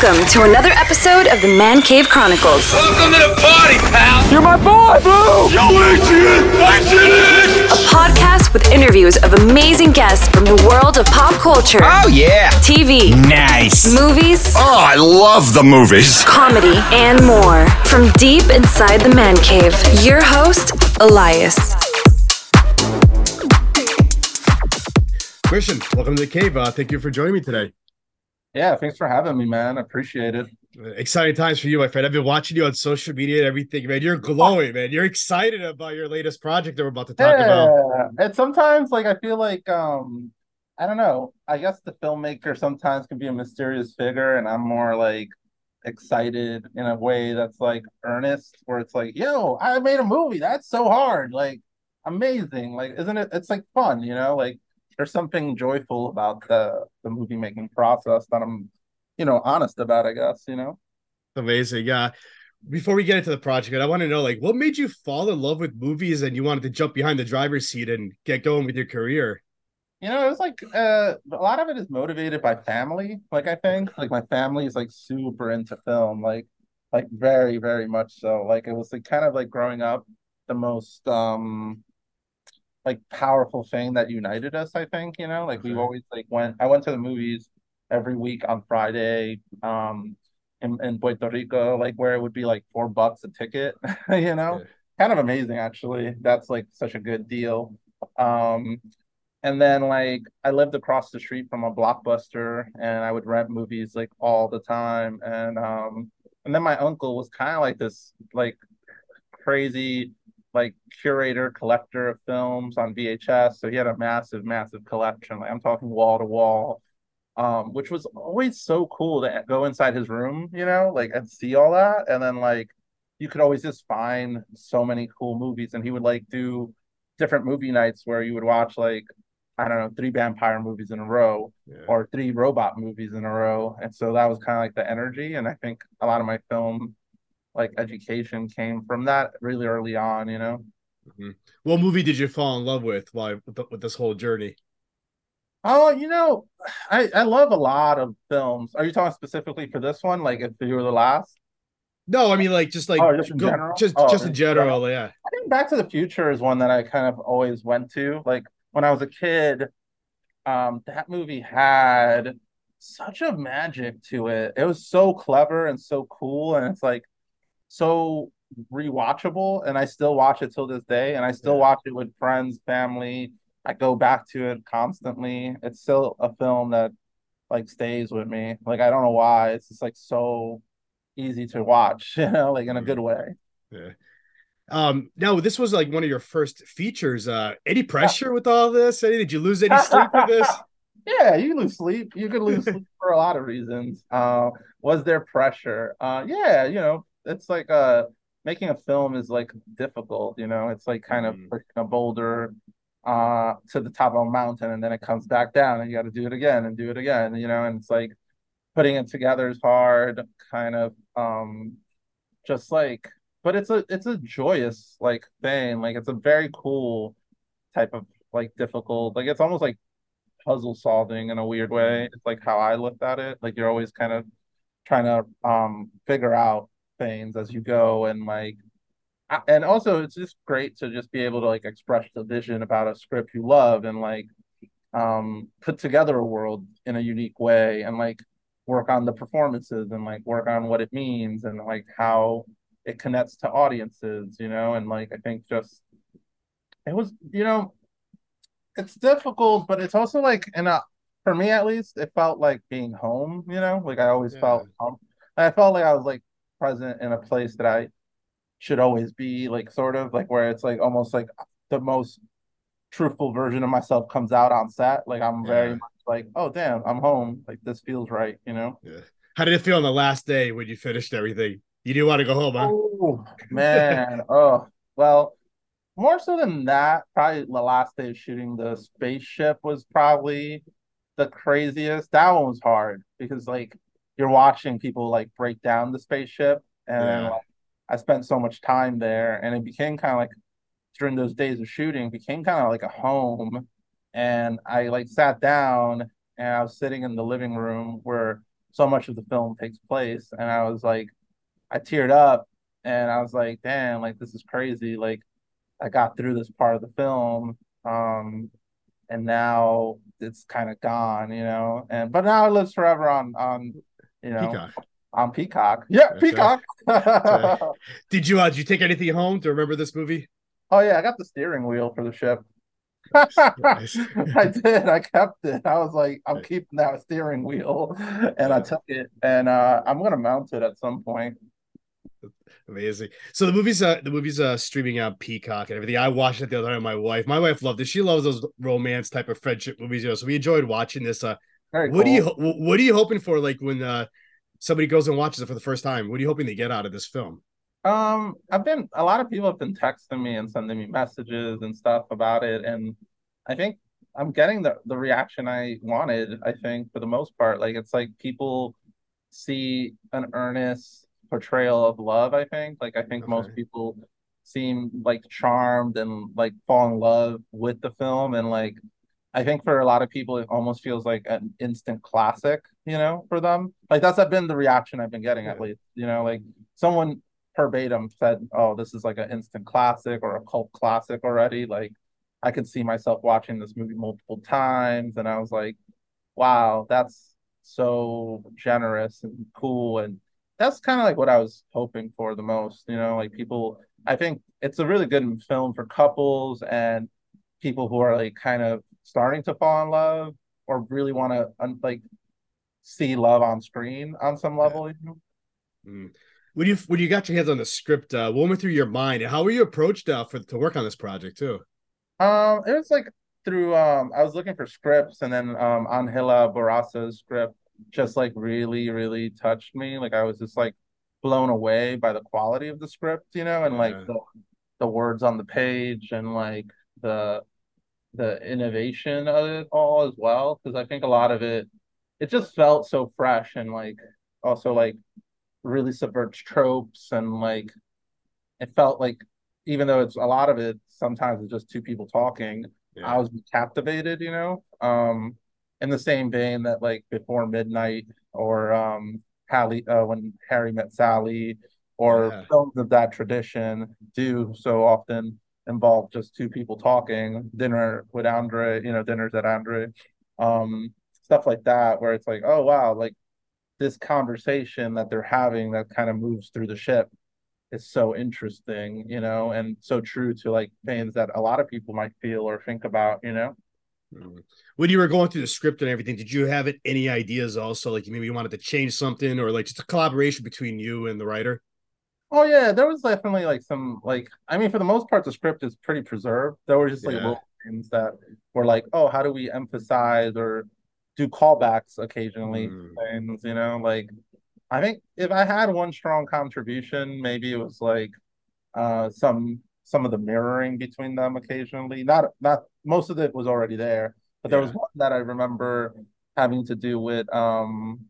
Welcome to another episode of the Man Cave Chronicles, Welcome to the party, pal. You're my boy, Blue! Yo, Adrian, Adrian. a podcast with interviews of amazing guests from the world of pop culture, Oh yeah. TV, Nice. movies, Oh, I love the movies. comedy, and more. From deep inside the Man Cave, your host, Elias. Kristian, welcome to the cave. Uh, thank you for joining me today. Yeah, thanks for having me, man. I appreciate it. Exciting times for you, my friend. I've been watching you on social media and everything, man. You're glowing, man. You're excited about your latest project that we're about to talk about. Yeah, and sometimes, like, I feel like, um, I don't know. I guess the filmmaker sometimes can be a mysterious figure, and I'm more like excited in a way that's like earnest, where it's like, yo, I made a movie. That's so hard. Like, amazing. Like, isn't it? It's like fun, you know? Like, there's something joyful about the the movie making process that I'm, you know, honest about. I guess, you know. Amazing. Yeah. Before we get into the project, I want to know, like, what made you fall in love with movies and you wanted to jump behind the driver's seat and get going with your career? You know, it was like uh, a lot of it is motivated by family. Like I think, like my family is like super into film, like like very, very much so. Like it was like kind of like growing up, the most um like powerful thing that united us. I think you know, like we always like went. I went to the movies every week on Friday, um, in in Puerto Rico, like where it would be like four bucks a ticket. You know, Yeah. kind of amazing actually. That's like such a good deal. Um, and then like I lived across the street from a blockbuster and I would rent movies like all the time. And um and then my uncle was kind of like this like crazy like curator collector of films on VHS. So he had a massive, massive collection. Like I'm talking wall to wall. Um, which was always so cool to go inside his room, you know, like and see all that. And then like you could always just find so many cool movies. And he would like do different movie nights where you would watch like I don't know three vampire movies in a row Yeah. or three robot movies in a row, and so that was kind of like the energy. And I think a lot of my film like education came from that really early on. You know. What movie did you fall in love with while with, the- with this whole journey? Oh, you know, I I love a lot of films. Are you talking specifically for this one? Like if you were the last? No, I mean like just like Oh, just in go- general? just Oh, just in in general, yeah. I think Back to the Future is one that I kind of always went to. Like when I was a kid, um, that movie had such a magic to it. It was so clever and so cool, and it's like so rewatchable. And I still watch it till this day, and I still Yeah. watch it with friends, family. I go back to it constantly. It's still a film that like stays with me. Like I don't know why. It's just like so easy to watch, you know, like in a good way. Yeah. Um, now this was like one of your first features. Uh, any pressure with all this? Any, did you lose any sleep with this? Yeah, you lose sleep. You could lose sleep for a lot of reasons. Uh, was there pressure? Uh, yeah, you know, it's like uh making a film is like difficult, you know. It's like kind of Mhm. pushing a boulder uh to the top of a mountain and then it comes back down and you got to do it again and do it again, you know, and it's like putting it together is hard, kind of um just like but it's a it's a joyous like thing. Like it's a very cool type of like difficult like it's almost like puzzle solving in a weird way. It's like how I looked at it. Like you're always kind of trying to um figure out things as you go and like I- and also it's just great to just be able to like express the vision about a script you love and like um put together a world in a unique way and like work on the performances and like work on what it means and like how it connects to audiences, you know, and like I think just it was, you know, it's difficult, but it's also like in a for me at least, it felt like being home, you know, like I always Yeah. felt home. I felt like I was like present in a place that I should always be, like sort of like where it's like almost like the most truthful version of myself comes out on set. Like I'm very much like, oh damn, I'm home. Like this feels right, you know? Yeah. How did it feel on the last day when you finished everything? You didn't want to go home, huh? Oh man. oh well, more so than that, probably the last day of shooting the spaceship was probably the craziest. That one was hard because like you're watching people like break down the spaceship and then, Yeah. like, I spent so much time there and it became kind of like during those days of shooting became kind of like a home and I like sat down and I was sitting in the living room where so much of the film takes place. And I was like, I teared up and I was like, damn, like this is crazy. Like I got through this part of the film. Um, and now it's kind of gone, you know. And but now it lives forever on on you know Peacock. on Peacock. Yeah, That's Peacock. right. Did you uh, did you take anything home to remember this movie? oh yeah, I got the steering wheel for the ship. Nice. I did. I kept it. I was like, I'm keeping that steering wheel, and I took it, and uh, I'm gonna mount it at some point. Amazing. So the movie's uh the movie's uh streaming on Peacock and everything. I watched it the other night with my wife. My wife loved it. She loves those romance type of friendship movies, you know. So we enjoyed watching this. Uh Very what do you what are you hoping for like when uh somebody goes and watches it for the first time? What are you hoping they get out of this film? Um, I've been a lot of people have been texting me and sending me messages and stuff about it, and I think I'm getting the the reaction I wanted. I think for the most part, like it's like people see an earnest portrayal of love. I think, like I think most people seem like charmed and like fall in love with the film, and like I think for a lot of people, it almost feels like an instant classic, you know, for them. Like that's been the reaction I've been getting at least, you know, like someone verbatim said, "Oh, this is like an instant classic or a cult classic already." Like I could see myself watching this movie multiple times, and I was like, "Wow, that's so generous and cool." And that's kind of like what I was hoping for the most, you know, like people. I think it's a really good film for couples and people who are like kind of starting to fall in love or really want to un- like see love on screen on some level. You know? Mm. When you when you got your hands on the script, uh, what went through your mind, how were you approached uh, for to work on this project too? Um, it was like through um, I was looking for scripts, and then um, Angela Bourassa's script just like really, really touched me. Like I was just like blown away by the quality of the script, you know, and like the the words on the page and like the the innovation of it all as well. Because I think a lot of it, it just felt so fresh and like also like really subverts tropes and like it felt like even though it's a lot of it sometimes it's just two people talking Yeah. i was captivated you know um in the same vein that like before midnight or um Hallie uh, when harry met sally or Yeah. films of that tradition do so often involve just two people talking dinner with andre you know dinners at andre um stuff like that where it's like oh wow like this conversation that they're having that kind of moves through the ship is so interesting, you know, and so true to like things that a lot of people might feel or think about, you know. Mm. When you were going through the script and everything, did you have any ideas also? Like maybe you wanted to change something, or like just a collaboration between you and the writer? Oh yeah, there was definitely like some like I mean for the most part the script is pretty preserved. There were just like Yeah. little things that were like, oh, how do we emphasize or do callbacks occasionally Mm. things, you know, like I think if I had one strong contribution, maybe it was like uh some some of the mirroring between them occasionally. Not not most of it was already there, but there was one that I remember having to do with um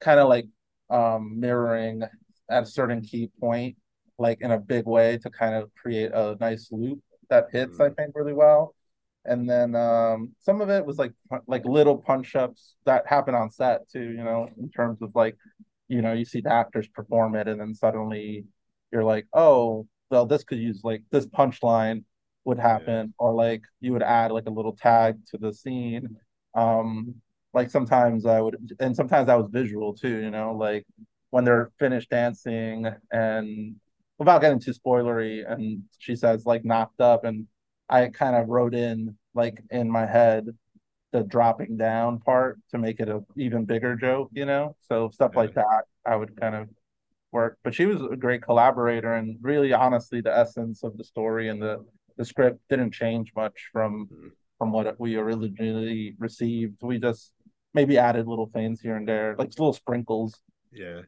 kind of like um mirroring at a certain key point, like in a big way to kind of create a nice loop that hits, I think, really well. And then um some of it was like like little punch ups that happen on set too, you know, in terms of like, you know, you see the actors perform it and then suddenly you're like, oh, well, this could use like this punchline would happen, or like you would add like a little tag to the scene. Um, like sometimes I would, and sometimes that was visual too, you know, like when they're finished dancing and without getting too spoilery, and she says like knocked up, and I kind of wrote in like in my head the dropping down part to make it a even bigger joke, you know? So stuff like that, I would kind of work. But she was a great collaborator and really honestly the essence of the story and the the script didn't change much from mm-hmm. from what we originally received. We just maybe added little things here and there, like little sprinkles. Yeah.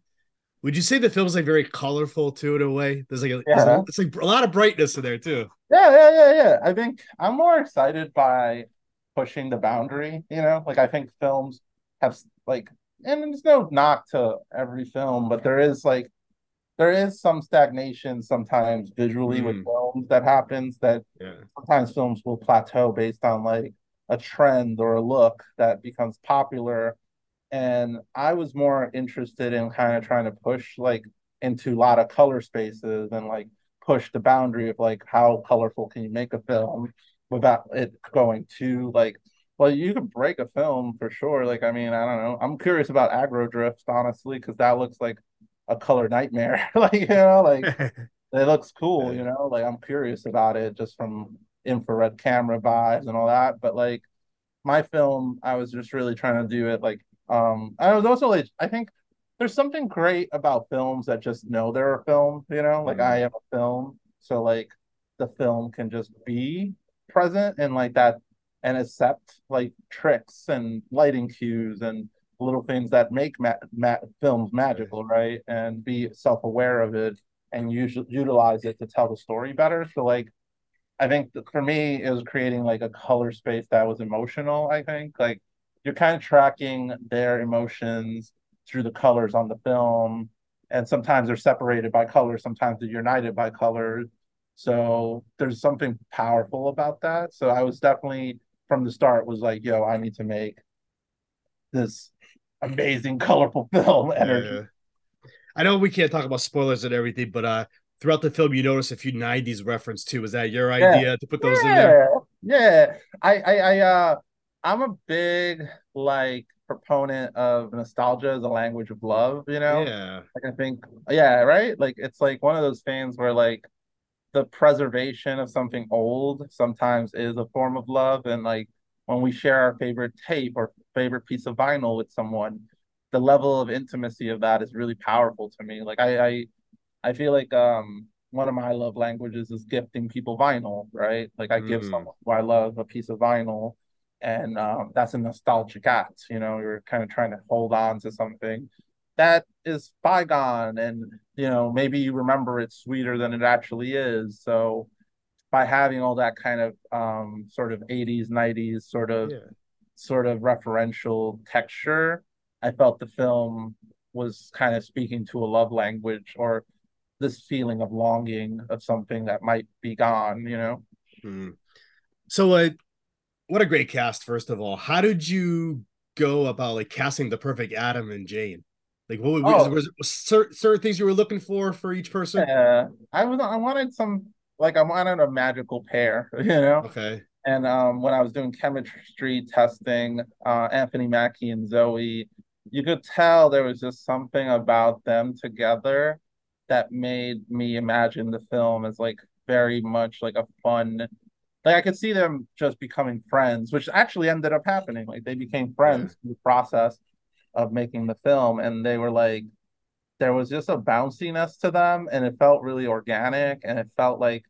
Would you say the film's like very colorful too in a way? There's like a, Yeah. there's it's like a lot of brightness in there too. Yeah, yeah, yeah, yeah. I think I'm more excited by pushing the boundary, you know? Like I think films have like and there's no knock to every film, but there is like there is some stagnation sometimes visually with Mm. films that happens that Yeah. sometimes films will plateau based on like a trend or a look that becomes popular and I was more interested in kind of trying to push like into a lot of color spaces and like push the boundary of like how colorful can you make a film without it going too like well you can break a film for sure. Like i mean i don't know. I'm curious about Aggro Dr1ft honestly because that looks like a color nightmare. Like you know like it looks cool you know? Like i'm curious about it just from infrared camera vibes and all that but like my film i was just really trying to do it like um i was also like i think there's something great about films that just know they're a film you know? Like i am a film so like the film can just be present and like that and accept like tricks and lighting cues and little things that make ma- ma- films magical right? And be self-aware of it and use utilize it to tell the story better. So like I think for me, it was creating like a color space that was emotional. I think. Like you're kind of tracking their emotions through the colors on the film, and sometimes they're separated by colors, sometimes they're united by colors. So there's something powerful about that. So I was definitely from the start was like, yo, I need to make this amazing, colorful film energy. Yeah. I know we can't talk about spoilers and everything, but uh, throughout the film, you notice a few '90s reference too. Was that your Yeah. idea to put those yeah, in there? Yeah. I, I, I, uh, I'm a big like proponent of nostalgia as a language of love. You know, Yeah, like I think, yeah, right. Like it's like one of those things where like the preservation of something old sometimes is a form of love, and like when we share our favorite tape or favorite piece of vinyl with someone, the level of intimacy of that is really powerful to me. Like I, I I feel like um one of my love languages is gifting people vinyl, right? Like I give Mm. someone who I love a piece of vinyl, and um, that's a nostalgic act. You know, you're kind of trying to hold on to something that is bygone, and you know maybe you remember it sweeter than it actually is. So by having all that kind of um sort of 80s 90s sort of yeah. sort of referential texture, I felt the film was kind of speaking to a love language or this feeling of longing of something that might be gone, you know? Mm. So, uh, what a great cast! First of all, how did you go about like casting the perfect Adam and Jane? Like, what was, Oh. was, was certain, certain things you were looking for for each person? Yeah, I was I wanted some like I wanted a magical pair, you know? Okay, And um when I was doing chemistry testing, uh Anthony Mackie and Zoe, you could tell there was just something about them together that made me imagine the film as like very much like a fun like I could see them just becoming friends, which actually ended up happening. Like they became friends in the process of making the film, and they were like there was just a bounciness to them, and it felt really organic, and it felt like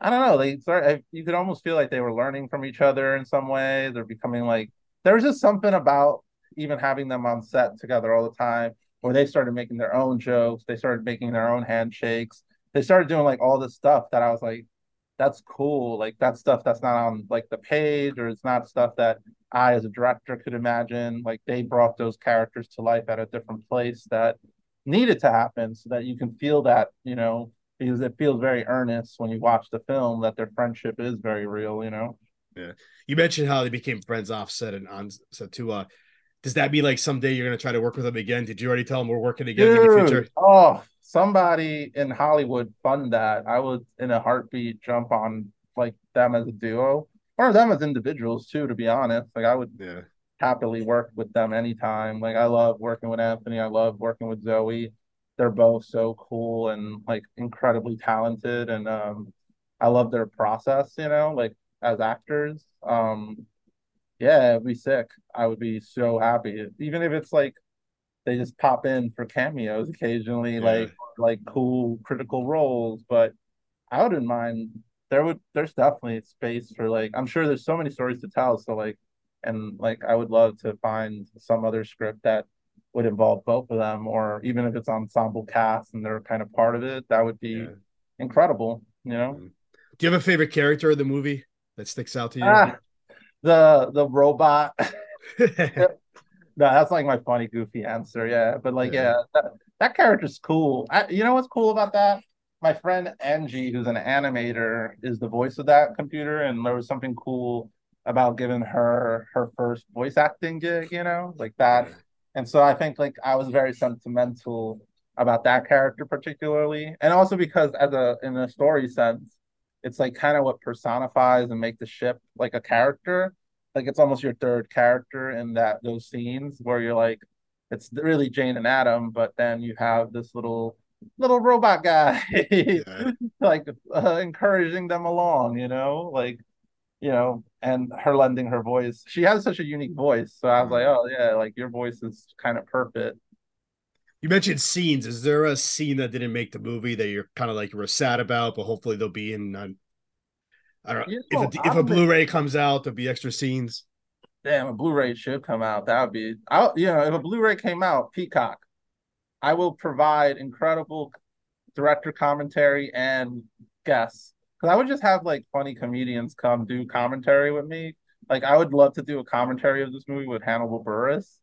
I don't know. They start. I- You could almost feel like they were learning from each other in some way. They're becoming like there was just something about even having them on set together all the time, where they started making their own jokes. They started making their own handshakes. They started doing like all this stuff that I was like, that's cool. Like that's stuff that's not on like the page, or it's not stuff that I as a director could imagine. Like they brought those characters to life at a different place that needed to happen so that you can feel that, you know, because it feels very earnest when you watch the film that their friendship is very real, you know. Yeah. You mentioned how they became friends offset and on set too. Uh, does that mean like someday you're gonna try to work with them again? Did you already tell them we're working together in the future? oh, somebody in Hollywood fund that. I would in a heartbeat jump on like them as a duo or them as individuals too, to be honest. Like I would Yeah, happily work with them anytime. Like I love working with Anthony. I love working with Zoe. They're both so cool and like incredibly talented and um I love their process, you know, like as actors. Um yeah, it'd be sick. I would be so happy. Even if it's like they just pop in for cameos occasionally, Yeah. like like cool critical roles, but I wouldn't mind. There would there's definitely space for like I'm sure there's so many stories to tell. So like and like I would love to find some other script that would involve both of them, or even if it's ensemble cast and they're kind of part of it, that would be yeah. incredible, you know? Do you have a favorite character of the movie that sticks out to you? Ah, the the robot. No, that's like my funny, goofy answer. Yeah, but like, Yeah. yeah, that, that character's cool. I, you know what's cool about that? My friend Angie, who's an animator, is the voice of that computer, and there was something cool about giving her her first voice acting gig. You know, like that, and so I think like I was very sentimental about that character particularly, and also because as a in a story sense, it's like kind of what personifies and make the ship like a character. Like it's almost your third character in that those scenes where you're like, it's really Jane and Adam, but then you have this little little robot guy Yeah. like uh, encouraging them along, you know, like you know, and her lending her voice. She has such a unique voice, so I was like, oh yeah, like your voice is kind of perfect. You mentioned scenes. Is there a scene that didn't make the movie that you're kind of like you were sad about, but hopefully they'll be in? Uh, I don't know if know, a, if a a- Blu-ray comes out, there'll be extra scenes. Damn, a Blu-ray should come out. That would be, I, you know, if a Blu-ray came out, Peacock, I will provide incredible director commentary and guests. Because I would just have like funny comedians come do commentary with me. Like I would love to do a commentary of this movie with Hannibal Buress.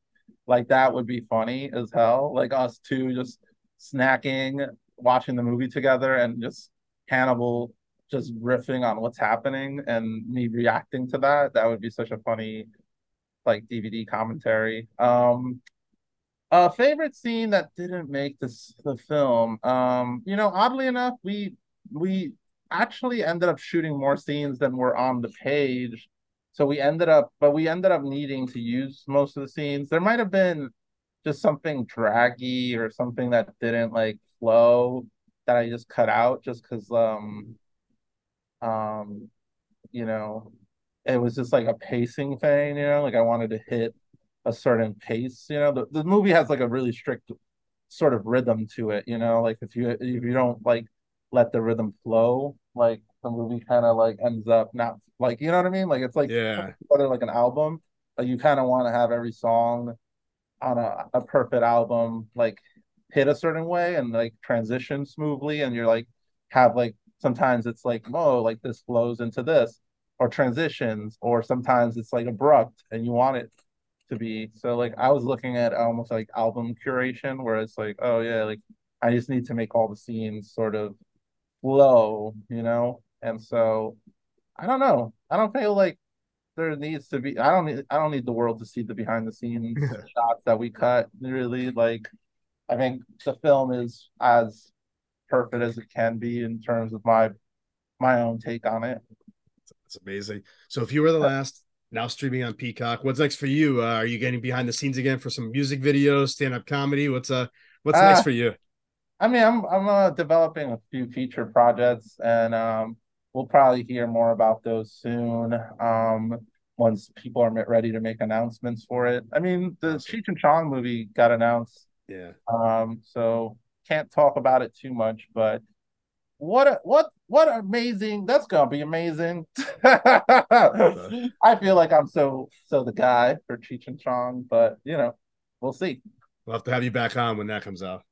Like that would be funny as hell. Like us two just snacking, watching the movie together, and just Hannibal just riffing on what's happening and me reacting to that. That would be such a funny like DVD commentary. Um a favorite scene that didn't make this the film. Um, you know, oddly enough, we we actually ended up shooting more scenes than were on the page. So we ended up, but we ended up needing to use most of the scenes. There might have been just something draggy or something that didn't like flow that I just cut out just because um um you know it was just like a pacing thing, you know, like I wanted to hit a certain pace, you know. The, the movie has like a really strict sort of rhythm to it, you know, like if you if you don't like let the rhythm flow, like the movie kind of like ends up not like you know what I mean? Like it's like Yeah. like an album, like you kind of want to have every song on a, a perfect album like hit a certain way and like transition smoothly and you're like have like sometimes it's like oh like this flows into this or transitions or sometimes it's like abrupt and you want it to be. So like I was looking at almost like album curation where it's like oh yeah like I just need to make all the scenes sort of flow you know? And so I don't know. I don't feel like there needs to be I don't need I don't need the world to see the behind the scenes shots that we cut really. Like I think the film is as perfect as it can be in terms of my my own take on it. It's amazing. So if you were the last, now streaming on Peacock, what's next for you? Uh, are you getting behind the scenes again for some music videos, stand-up comedy? What's uh what's Uh, next for you? I mean, I'm I'm uh, developing a few feature projects, and um, we'll probably hear more about those soon. Um, once people are ready to make announcements for it. I mean, the. Cheech and Chong movie got announced, Yeah. um, so can't talk about it too much. But what a, what what amazing! That's gonna be amazing. I feel like I'm so so the guy for Cheech and Chong, but you know, we'll see. We'll have to have you back on when that comes out.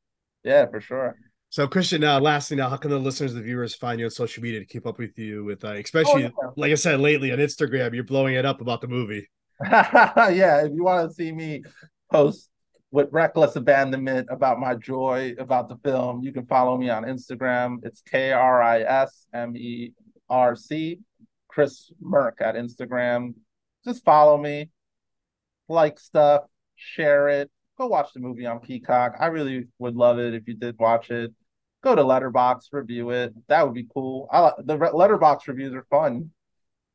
Yeah, for sure. So Kristian, uh, lastly, now how can the listeners, the viewers, find you on social media to keep up with you with, uh, especially Oh, like I said lately on Instagram, you're blowing it up about the movie. yeah, if you want to see me post with reckless abandonment about my joy about the film, you can follow me on Instagram. It's K R I S M E R C, Kris Merc at Instagram. Just follow me, like stuff, share it. Go watch the movie on Peacock. I really would love it if you did watch it. Go to Letterboxd, review it. That would be cool. I the Letterboxd reviews are fun.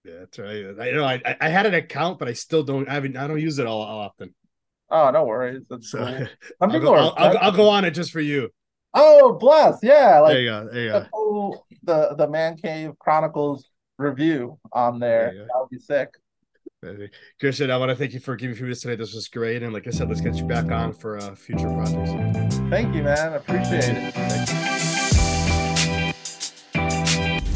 Yeah, that's right. I know I, I had an account, but I still don't I haven't I don't use it all, all often. Oh, no worries. That's So cool. Some I'll people are I'll, I'll, I'll go on it just for you. Oh, bless. Yeah, like there you go. There you the go. whole the the Man Cave Chronicles review on there. That would be sick. Kristian, I want to thank you for giving me this today. This was great. And like I said, let's get you back on for uh, future projects. Thank you, man. Appreciate it.